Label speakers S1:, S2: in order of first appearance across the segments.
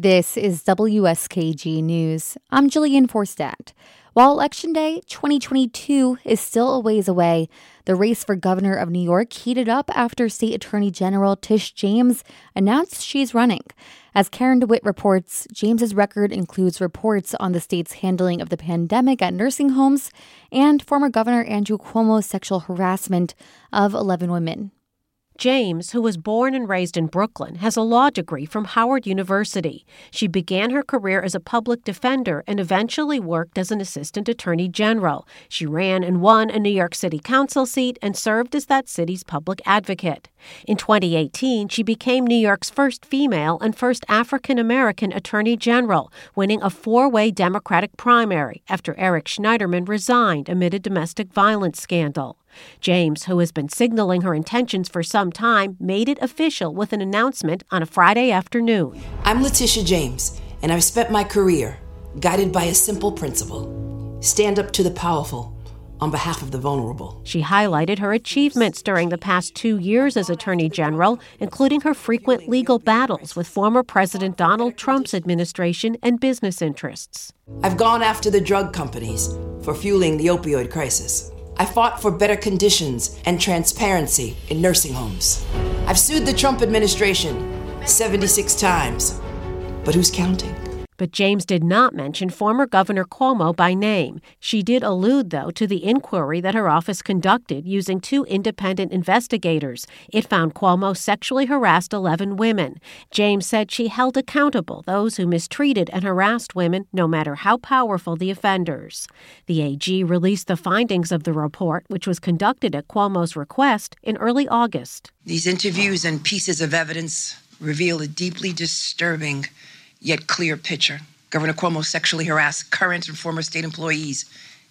S1: This is WSKG News. I'm Jillian Forstadt. While Election Day 2022 is still a ways away, the race for governor of New York heated up after State Attorney General Tish James announced she's running. As Karen DeWitt reports, James's record includes reports on the state's handling of the pandemic at nursing homes and former Governor Andrew Cuomo's sexual harassment of 11 women.
S2: James, who was born and raised in Brooklyn, has a law degree from Howard University. She began her career as a public defender and eventually worked as an assistant attorney general. She ran and won a New York City council seat and served as that city's public advocate. In 2018, she became New York's first female and first African American attorney general, winning a four way Democratic primary after Eric Schneiderman resigned amid a domestic violence scandal. James, who has been signaling her intentions for some time, made it official with an announcement on a Friday afternoon.
S3: I'm Letitia James, and I've spent my career guided by a simple principle stand up to the powerful on behalf of the vulnerable.
S2: She highlighted her achievements during the past two years as Attorney General, including her frequent legal battles with former President Donald Trump's administration and business interests.
S3: I've gone after the drug companies for fueling the opioid crisis. I fought for better conditions and transparency in nursing homes. I've sued the Trump administration 76 times. But who's counting?
S2: But James did not mention former Governor Cuomo by name. She did allude, though, to the inquiry that her office conducted using two independent investigators. It found Cuomo sexually harassed 11 women. James said she held accountable those who mistreated and harassed women, no matter how powerful the offenders. The AG released the findings of the report, which was conducted at Cuomo's request in early August.
S3: These interviews and pieces of evidence reveal a deeply disturbing yet clear picture. Governor Cuomo sexually harassed current and former state employees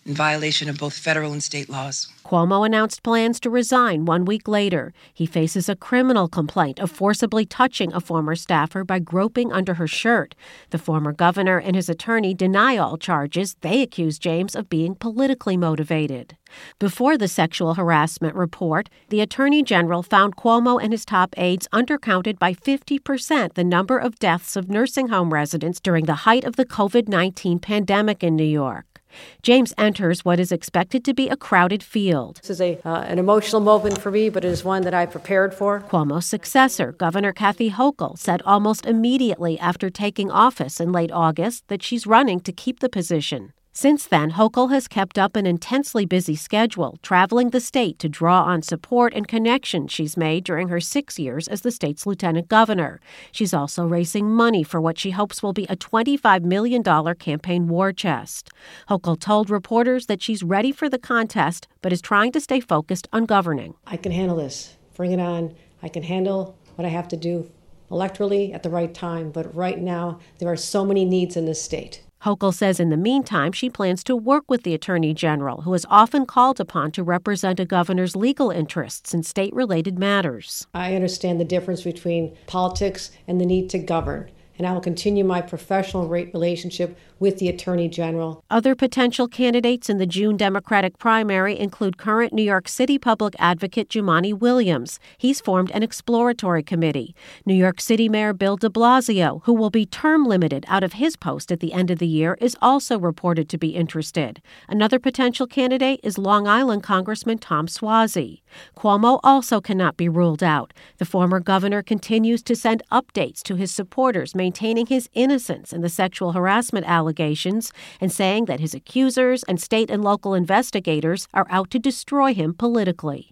S3: in violation of both federal and state laws.
S2: Cuomo announced plans to resign one week later. He faces a criminal complaint of forcibly touching a former staffer by groping under her shirt. The former governor and his attorney deny all charges. They accuse James of being politically motivated. Before the sexual harassment report, the attorney general found Cuomo and his top aides undercounted by 50% the number of deaths of nursing home residents during the height of the COVID 19 pandemic in New York. James enters what is expected to be a crowded field.
S4: This is a, uh, an emotional moment for me, but it is one that I prepared for.
S2: Cuomo's successor, Governor Kathy Hochul, said almost immediately after taking office in late August that she's running to keep the position. Since then, Hochul has kept up an intensely busy schedule, traveling the state to draw on support and connections she's made during her six years as the state's lieutenant governor. She's also raising money for what she hopes will be a $25 million campaign war chest. Hochul told reporters that she's ready for the contest, but is trying to stay focused on governing.
S4: I can handle this. Bring it on. I can handle what I have to do electorally at the right time, but right now there are so many needs in this state.
S2: Hochul says in the meantime, she plans to work with the Attorney General, who is often called upon to represent a governor's legal interests in state related matters.
S4: I understand the difference between politics and the need to govern and I will continue my professional relationship with the Attorney General.
S2: Other potential candidates in the June Democratic primary include current New York City public advocate Jumaane Williams. He's formed an exploratory committee. New York City Mayor Bill de Blasio, who will be term limited out of his post at the end of the year, is also reported to be interested. Another potential candidate is Long Island Congressman Tom Suozzi. Cuomo also cannot be ruled out. The former governor continues to send updates to his supporters, maintaining his innocence in the sexual harassment allegations and saying that his accusers and state and local investigators are out to destroy him politically.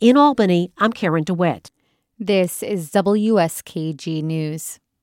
S2: In Albany, I'm Karen DeWitt.
S1: This is WSKG News.